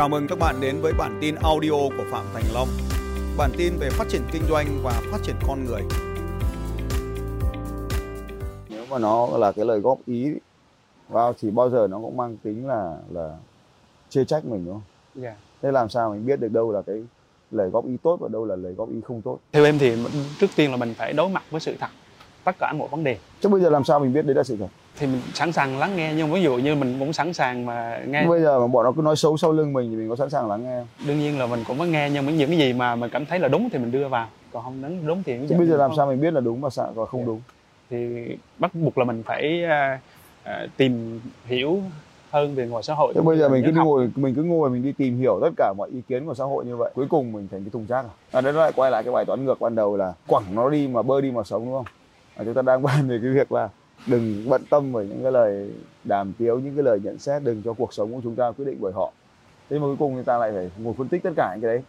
Chào mừng các bạn đến với bản tin audio của Phạm Thành Long. Bản tin về phát triển kinh doanh và phát triển con người. nếu mà nó là cái lời góp ý vào thì bao giờ nó cũng mang tính là là chê trách mình đúng không? Dạ. Thế làm sao mình biết được đâu là cái lời góp ý tốt và đâu là lời góp ý không tốt? Theo em thì trước tiên là mình phải đối mặt với sự thật tất cả mọi vấn đề Chứ bây giờ làm sao mình biết đấy là sự thật? Thì mình sẵn sàng lắng nghe nhưng ví dụ như mình cũng sẵn sàng mà nghe Bây giờ mà bọn nó cứ nói xấu sau lưng mình thì mình có sẵn sàng lắng nghe không? đương nhiên là mình cũng có nghe nhưng mà những cái gì mà mình cảm thấy là đúng thì mình đưa vào còn không đúng đúng thì bây giờ làm sao mình biết là đúng và sao và không Dạ. đúng? thì bắt buộc là mình phải à, à, tìm hiểu hơn về ngoài xã hội Thế bây giờ mình cứ học- ngồi mình cứ ngồi mình đi tìm hiểu tất cả mọi ý kiến của xã hội như vậy cuối cùng mình thành cái thùng rác à? à đấy nó lại quay lại cái bài toán ngược ban đầu là quẳng nó đi mà bơi đi mà sống đúng không à, chúng ta đang bàn về cái việc là đừng bận tâm bởi những cái lời đàm tiếu những cái lời nhận xét đừng cho cuộc sống của chúng ta quyết định bởi họ. Thế mà cuối cùng người ta lại phải ngồi phân tích tất cả những cái đấy.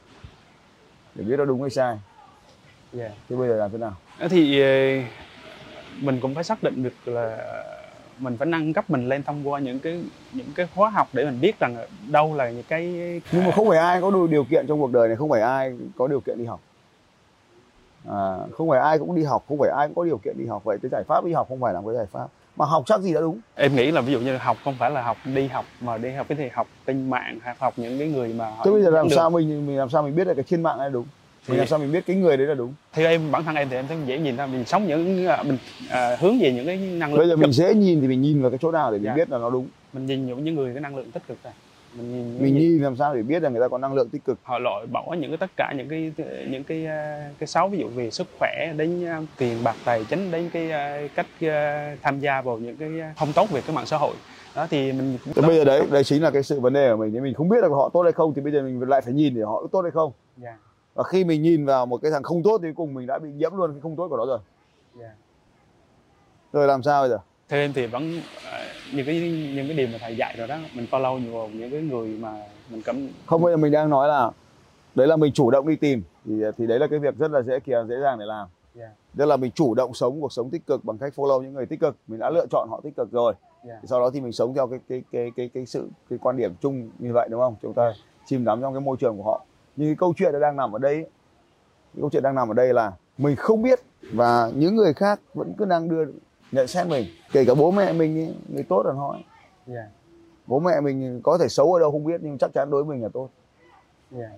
Để biết nó đúng hay sai. Dạ. thế bây giờ làm thế nào? Đó thì ờ, mình cũng phải xác định được là mình phải nâng cấp mình lên thông qua những cái những cái khóa học để mình biết rằng đâu là những cái nhưng mà không phải ai có đủ điều kiện trong cuộc đời này không phải ai có điều kiện đi học à, không phải ai cũng đi học không phải ai cũng có điều kiện đi học. Vậy cái giải pháp đi học không phải là một cái giải pháp mà học chắc gì đã đúng. Em nghĩ là ví dụ như học không phải là học đi học mà đi học cái thì học trên mạng hoặc học những cái người mà thế bây giờ làm được. sao mình mình làm sao mình biết là cái trên mạng này đúng? Mình Thì- làm sao mình biết cái người đấy là đúng? theo em bản thân em thì em thấy dễ nhìn ra mình sống những à, mình à, hướng về những cái năng lượng bây giờ mình dễ nhìn thì mình nhìn vào cái chỗ nào để mình Dạ. biết là nó đúng. Mình nhìn những những người cái năng lượng tích cực này mình nhìn mình nhìn làm sao để biết là người ta có năng lượng tích cực. Họ loại bỏ những cái tất cả những cái những cái à, cái xấu ví dụ về sức khỏe đến à, tiền bạc tài chính đến cái à, cách tham gia vào những cái không tốt về cái mạng xã hội. Đó thì mình thế bây giờ đấy đấy chính là cái sự vấn đề của mình. Mình không biết là họ tốt hay không thì bây giờ mình lại phải nhìn để họ có tốt hay không. Dạ. Và khi mình nhìn vào một cái thằng không tốt thì cuối cùng mình đã bị nhiễm luôn cái không tốt của nó rồi. Dạ. Rồi làm sao bây giờ theo em thì vẫn à, những cái những cái điều mà thầy dạy rồi đó mình follow nhiều những cái người mà mình cảm không bây giờ mình đang nói là đấy là mình chủ động đi tìm thì thì đấy là cái việc rất là dễ kia dễ dàng để làm. Dạ. Tức là mình chủ động sống cuộc sống tích cực bằng cách follow những người tích cực. Mình đã lựa chọn họ tích cực rồi. Dạ. Thì sau đó thì mình sống theo cái cái cái cái cái sự cái quan điểm chung như vậy đúng không? Chúng ta chìm đắm trong cái môi trường của họ. Nhưng cái câu chuyện đang nằm ở đây cái câu chuyện đang nằm ở đây là mình không biết và những người khác vẫn cứ đang đưa nhận xét mình kể cả bố mẹ mình ý, người tốt là họ dạ. Bố mẹ mình có thể xấu ở đâu không biết nhưng chắc chắn đối với mình là tốt. Dạ.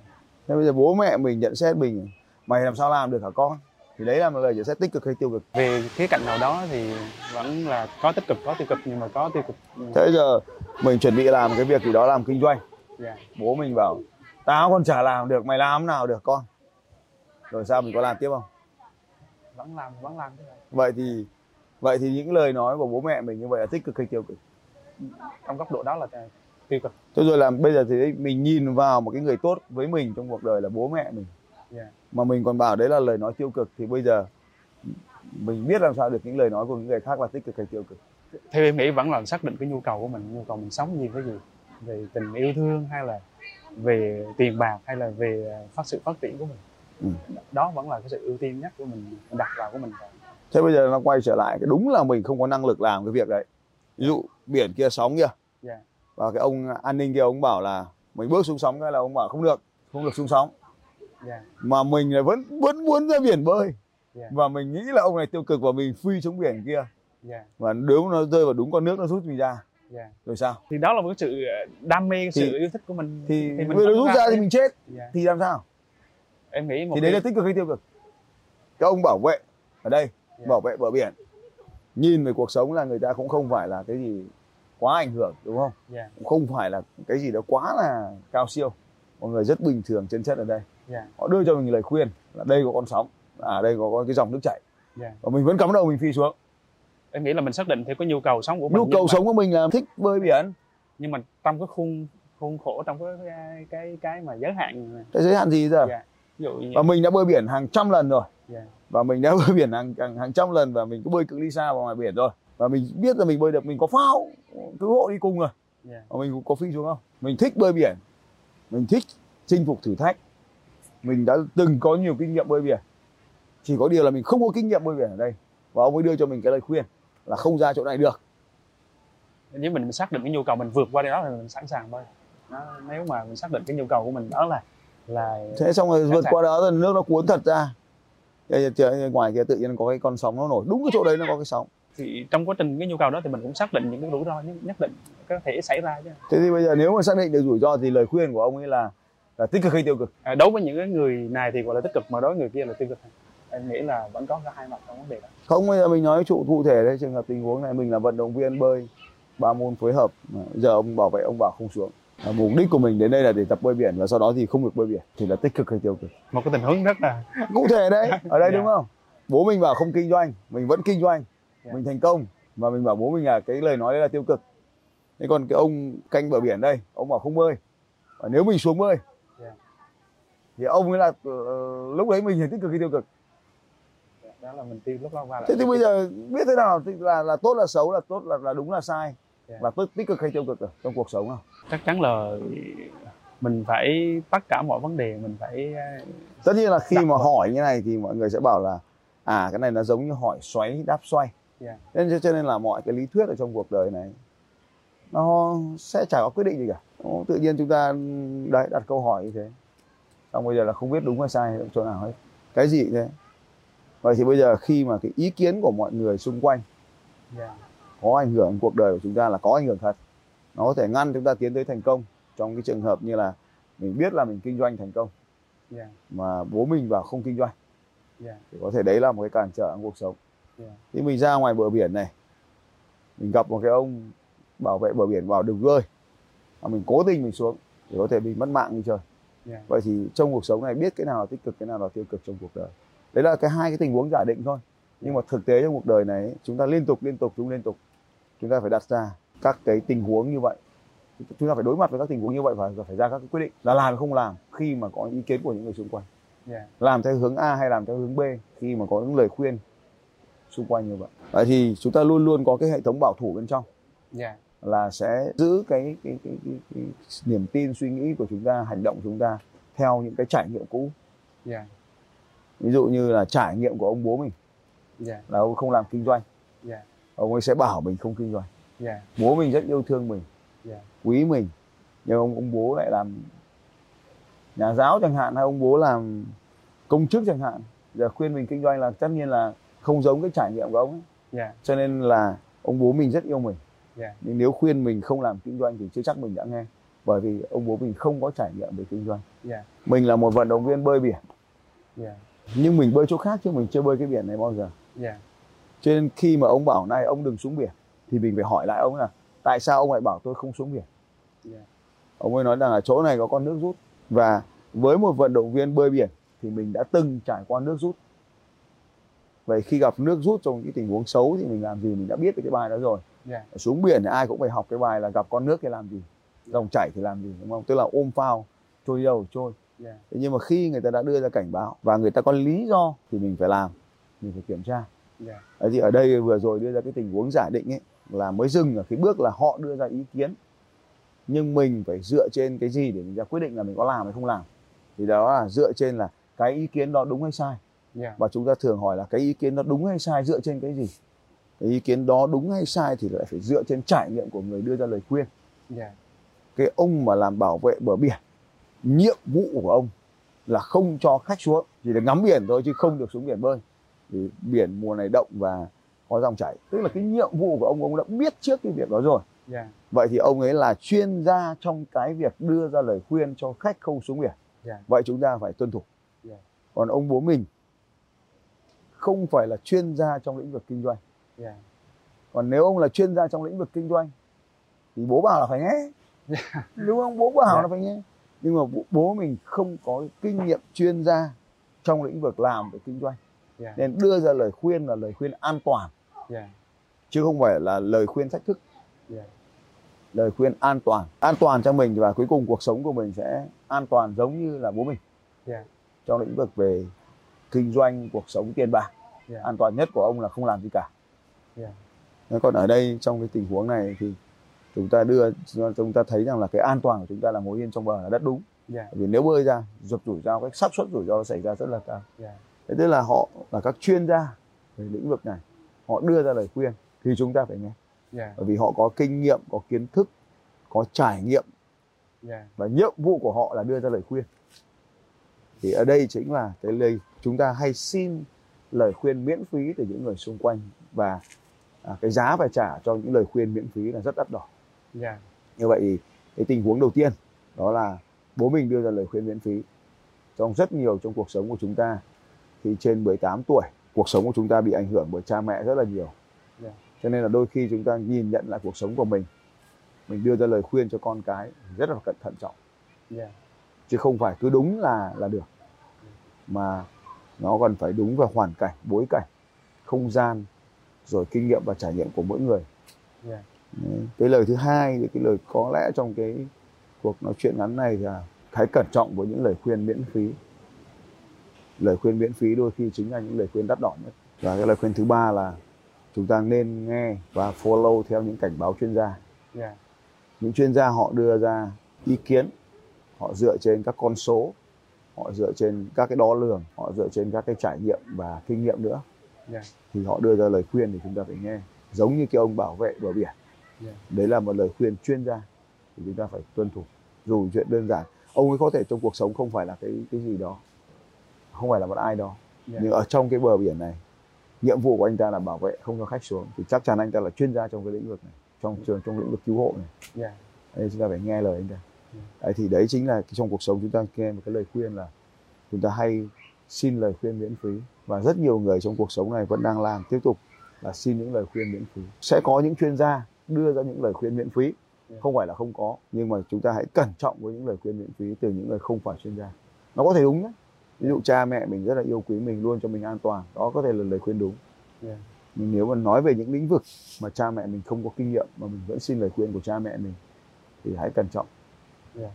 Thế bây giờ bố mẹ mình nhận xét mình mày làm sao làm được hả con? Thì đấy là một lời nhận xét tích cực hay tiêu cực? Về khía cạnh nào đó thì vẫn là có tích cực có tiêu cực nhưng mà có tiêu cực. Thế giờ mình chuẩn bị làm cái việc gì đó làm kinh doanh. Dạ. Bố mình bảo tao còn chả làm được mày làm nào được con? Rồi sao mình có làm tiếp không? Vẫn làm vẫn làm thế vậy thì vậy thì những lời nói của bố mẹ mình như vậy là tích cực hay tiêu cực? Trong góc độ đó là tiêu cực. Thế rồi là bây giờ thì mình nhìn vào một cái người tốt với mình trong cuộc đời là bố mẹ mình. Dạ. Mà mình còn bảo đấy là lời nói tiêu cực thì bây giờ mình biết làm sao được những lời nói của những người khác là tích cực hay tiêu cực? Theo em nghĩ vẫn là xác định cái nhu cầu của mình nhu cầu mình sống gì cái gì. Về tình yêu thương hay là về tiền bạc hay là về phát sự phát triển của mình. Ừ. đó vẫn là cái sự ưu tiên nhất của mình mình đặt vào của mình thế bây giờ nó quay trở lại cái đúng là mình không có năng lực làm cái việc đấy. Ví dụ biển kia sóng kia dạ. Và cái ông an ninh kia ông bảo là mình bước xuống sóng cái là ông bảo không được không được xuống sóng. Dạ. Mà mình lại vẫn vẫn muốn ra biển bơi. Dạ. Và mình nghĩ là ông này tiêu cực và mình phi xuống biển kia. Dạ. Và nếu nó rơi vào đúng con nước nó rút mình ra. Dạ. Rồi sao? Thì đó là một cái sự đam mê sự Thì- yêu thích của mình. thì, mình giờ vẫn rút ra ra thì mình chết. Dạ. thì làm sao? Em nghĩ một thì đấy cái- là tích cực hay tiêu cực? Các ông bảo vệ ở đây Dạ. bảo vệ bờ biển. Nhìn về cuộc sống là người ta cũng không phải là cái gì quá ảnh hưởng đúng không? Dạ. Cũng không phải là cái gì đó quá là cao siêu. Mọi người rất bình thường chân chất ở đây. Dạ. Họ đưa cho mình lời khuyên là đây có con sóng à đây có, có cái dòng nước chảy. Dạ. Và mình vẫn cắm đầu mình phi xuống. Em nghĩ là mình xác định theo cái nhu cầu sống của mình nhu cầu nhưng mà- sống của mình là thích bơi biển. Nhưng mà trong cái khuôn khuôn khổ trong cái cái cái, cái mà giới hạn. Cái giới hạn gì giờ? Dạ. Ví dụ như và mình đã bơi biển hàng trăm lần rồi. Dạ và mình đã bơi biển hàng, hàng hàng trăm lần và mình cứ bơi cự ly xa vào ngoài biển rồi. Và mình biết là mình bơi được mình có phao cứu hộ đi cùng rồi. Dạ và mình có phi xuống không? Mình thích bơi biển. Mình thích chinh phục thử thách. Mình đã từng có nhiều kinh nghiệm bơi biển. Chỉ có điều là mình không có kinh nghiệm bơi biển ở đây. Và ông ấy đưa cho mình cái lời khuyên là không ra chỗ này được. Nếu mình xác định cái nhu cầu mình vượt qua đó thì mình sẵn sàng bơi. Nếu mà mình xác định cái nhu cầu của mình đó là là thế xong rồi vượt qua đó rồi nước nó cuốn thật ra ngoài kia tự nhiên có cái con sóng nó nổi. Đúng cái chỗ đấy nó có cái sóng. Thì trong quá trình cái nhu cầu đó thì mình cũng xác định những cái rủi ro nhất, định có thể xảy ra chứ. Thế thì bây giờ nếu mà xác định được rủi ro thì lời khuyên của ông ấy là là tích cực hay tiêu cực? À, đối với những cái người này thì gọi là tích cực mà đối với người kia là tiêu cực. Em nghĩ là vẫn có hai mặt trong vấn đề đó. Không bây giờ mình nói trụ cụ thể đấy trường hợp tình huống này mình là vận động viên bơi ba môn phối hợp. Giờ ông bảo vệ ông bảo không xuống Và mục đích của mình đến đây là để tập bơi biển và sau đó thì không được bơi biển thì là tích cực hay tiêu cực? Một cái tình huống rất là cụ thể đấy ở đây Dạ. đúng không? Bố mình bảo không kinh doanh mình vẫn kinh doanh Dạ. mình thành công. Và mình bảo bố mình là cái lời nói đấy là tiêu cực. Thế còn cái ông canh bờ biển đây ông bảo không bơi. Và nếu mình xuống bơi Dạ. thì ông ấy là ờ, lúc đấy mình thì tích cực hay tiêu cực? Đó là mình tiêu lúc đó qua thế thì bây giờ biết thế nào thì là là tốt là xấu là tốt là là đúng là sai Dạ. là tích cực hay tiêu cực trong cuộc sống nào chắc chắn là mình phải tất cả mọi vấn đề mình phải tất nhiên là khi mà vào. hỏi như này thì mọi người sẽ bảo là à cái này nó giống như hỏi xoáy đáp xoay. Dạ. nên cho- nên là mọi cái lý thuyết ở trong cuộc đời này nó sẽ chả có quyết định gì cả. Nó tự nhiên chúng ta đấy đặt câu hỏi như thế. Xong bây giờ là không biết đúng hay sai chỗ nào hết. Cái gì thế. Vậy thì bây giờ khi mà cái ý kiến của mọi người xung quanh dạ, có ảnh hưởng cuộc đời của chúng ta là có ảnh hưởng thật. Nó có thể ngăn chúng ta tiến tới thành công trong cái trường hợp như là mình biết là mình kinh doanh thành công. Dạ, mà bố mình vào không kinh doanh. Dạ, thì có thể đấy là một cái cản trở trong cuộc sống. Dạ, thì mình ra ngoài bờ biển này mình gặp một cái ông bảo vệ bờ biển vào đừng bơi mà mình cố tình mình xuống thì có thể bị mất mạng đi chơi. Dạ, vậy thì trong cuộc sống này biết cái nào là tích cực cái nào là tiêu cực trong cuộc đời. Đấy là cái hai cái tình huống giả định thôi. Nhưng mà thực tế trong cuộc đời này chúng ta liên tục liên tục chúng liên tục chúng ta phải đặt ra các cái tình huống như vậy. Chúng ta phải đối mặt với các tình huống như vậy và phải ra các cái quyết định là làm hay không làm khi mà có ý kiến của những người xung quanh. Dạ, làm theo hướng A hay làm theo hướng B khi mà có những lời khuyên xung quanh như vậy. Vậy thì chúng ta luôn luôn có cái hệ thống bảo thủ bên trong. Dạ, là sẽ giữ cái cái, cái, cái, cái niềm tin suy nghĩ của chúng ta, hành động của chúng ta theo những cái trải nghiệm cũ. dạ, Ví dụ như là trải nghiệm của ông bố mình. Dạ, là ông không làm kinh doanh, dạ, ông ấy sẽ bảo mình không kinh doanh. dạ, Bố mình rất yêu thương mình, dạ, quý mình, nhưng ông ông bố lại làm nhà giáo chẳng hạn hay ông bố làm công chức chẳng hạn. Giờ khuyên mình kinh doanh là tất nhiên là không giống cái trải nghiệm của ông ấy. dạ, cho nên là ông bố mình rất yêu mình. Dạ, nhưng nếu khuyên mình không làm kinh doanh thì chưa chắc mình đã nghe. Bởi vì ông bố mình không có trải nghiệm về kinh doanh. Dạ, mình là một vận động viên bơi biển. Dạ, nhưng mình bơi chỗ khác chứ mình chưa bơi cái biển này bao giờ. Dạ, cho nên khi mà ông bảo này ông đừng xuống biển thì mình phải hỏi lại ông là tại sao ông lại bảo tôi không xuống biển? Dạ, ông ấy nói rằng là chỗ này có con nước rút. Và với một vận động viên bơi biển thì mình đã từng trải qua nước rút. Vậy khi gặp nước rút trong những tình huống xấu thì mình làm gì? Mình đã biết được cái bài đó rồi. Dạ, xuống biển thì ai cũng phải học cái bài là gặp con nước thì làm gì? Dòng chảy thì làm gì đúng không? Tức là ôm phao trôi đâu trôi. Dạ, thế nhưng mà khi người ta đã đưa ra cảnh báo và người ta có lý do thì mình phải làm mình phải kiểm tra dạ, Đấy thì ở đây vừa rồi đưa ra cái tình huống giả định ấy là mới dừng ở cái bước là họ đưa ra ý kiến. Nhưng mình phải dựa trên cái gì để mình ra quyết định là mình có làm hay không làm. Thì đó là dựa trên là cái ý kiến đó đúng hay sai. Dạ, và chúng ta thường hỏi là cái ý kiến đó đúng hay sai dựa trên cái gì? Cái ý kiến đó đúng hay sai thì lại phải dựa trên trải nghiệm của người đưa ra lời khuyên. Dạ, cái ông mà làm bảo vệ bờ biển nhiệm vụ của ông là không cho khách xuống chỉ được ngắm biển thôi chứ không được xuống biển bơi vì biển mùa này động và có dòng chảy. Tức là cái nhiệm vụ của ông ông đã biết trước cái việc đó rồi. Dạ, vậy thì ông ấy là chuyên gia trong cái việc đưa ra lời khuyên cho khách không xuống biển. Dạ, vậy chúng ta phải tuân thủ. Dạ. còn ông bố mình không phải là chuyên gia trong lĩnh vực kinh doanh. Dạ, còn nếu ông là chuyên gia trong lĩnh vực kinh doanh thì bố bảo là phải nghe. Đúng không bố bảo Dạ. là phải nghe. Nhưng mà bố mình không có kinh nghiệm chuyên gia trong lĩnh vực làm về kinh doanh dạ, nên đưa ra lời khuyên là lời khuyên an toàn. Dạ, chứ không phải là lời khuyên thách thức. Dạ, lời khuyên an toàn. An toàn cho mình và cuối cùng cuộc sống của mình sẽ an toàn giống như là bố mình. Dạ, trong lĩnh vực về kinh doanh cuộc sống tiền bạc. Dạ, an toàn nhất của ông là không làm gì cả. Thế còn ở đây trong cái tình huống này thì chúng ta đưa chúng ta thấy rằng là cái an toàn của chúng ta là ngồi yên trong bờ là rất đúng. Bởi vì nếu bơi ra dập rủi ro cái xác suất rủi ro xảy ra rất là cao. Dạ, thế tức là họ là các chuyên gia về lĩnh vực này. Họ đưa ra lời khuyên thì chúng ta phải nghe. Dạ, bởi vì họ có kinh nghiệm có kiến thức có trải nghiệm. Yeah. và nhiệm vụ của họ là đưa ra lời khuyên. Thì ở đây chính là cái lời chúng ta hay xin lời khuyên miễn phí từ những người xung quanh và à, cái giá phải trả cho những lời khuyên miễn phí là rất đắt đỏ. Yeah. như vậy thì cái tình huống đầu tiên đó là bố mình đưa ra lời khuyên miễn phí trong rất nhiều trong cuộc sống của chúng ta thì trên 18 tuổi cuộc sống của chúng ta bị ảnh hưởng bởi cha mẹ rất là nhiều Yeah. cho nên là đôi khi chúng ta nhìn nhận lại cuộc sống của mình mình đưa ra lời khuyên cho con cái rất là cẩn thận trọng Yeah. chứ không phải cứ đúng là là được mà nó còn phải đúng vào hoàn cảnh bối cảnh không gian rồi kinh nghiệm và trải nghiệm của mỗi người Yeah. Đấy. cái lời thứ hai thì cái lời có lẽ trong cái cuộc nói chuyện ngắn này là hãy cẩn trọng với những lời khuyên miễn phí lời khuyên miễn phí đôi khi chính là những lời khuyên đắt đỏ nhất. Và cái lời khuyên thứ ba là chúng ta nên nghe và follow theo những cảnh báo chuyên gia. Yeah. những chuyên gia họ đưa ra ý kiến họ dựa trên các con số họ dựa trên các cái đo lường họ dựa trên các cái trải nghiệm và kinh nghiệm nữa. Yeah. thì họ đưa ra lời khuyên thì chúng ta phải nghe. Giống như cái ông bảo vệ bờ biển. Yeah. đấy là một lời khuyên chuyên gia thì chúng ta phải tuân thủ. Dù chuyện đơn giản. Ông ấy có thể trong cuộc sống không phải là cái cái gì đó không phải là một ai đó Yeah. nhưng ở trong cái bờ biển này nhiệm vụ của anh ta là bảo vệ không cho khách xuống. Thì chắc chắn anh ta là chuyên gia trong cái lĩnh vực này trong trường trong lĩnh vực cứu hộ này. Yeah. đấy, chúng ta phải nghe lời anh ta. Ừ. đấy, thì đấy chính là trong cuộc sống chúng ta nghe một cái lời khuyên là chúng ta hay xin lời khuyên miễn phí. Và rất nhiều người trong cuộc sống này vẫn đang làm tiếp tục là xin những lời khuyên miễn phí. Sẽ có những chuyên gia đưa ra những lời khuyên miễn phí. Yeah. không phải là không có nhưng mà chúng ta hãy cẩn trọng với những lời khuyên miễn phí từ những người không phải chuyên gia. Nó có thể đúng đấy ví dụ cha mẹ mình rất là yêu quý mình luôn cho mình an toàn đó có thể là lời khuyên đúng Yeah. nhưng nếu mà nói về những lĩnh vực mà cha mẹ mình không có kinh nghiệm mà mình vẫn xin lời khuyên của cha mẹ mình thì hãy cẩn trọng Yeah.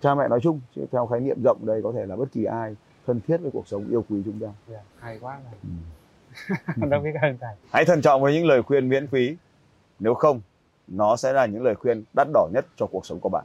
cha mẹ nói chung chứ theo khái niệm rộng đây có thể là bất kỳ ai thân thiết với cuộc sống yêu quý chúng ta Yeah. hay quá rồi Ừ. biết ơn thầy hãy thận trọng với những lời khuyên miễn phí nếu không nó sẽ là những lời khuyên đắt đỏ nhất cho cuộc sống của bạn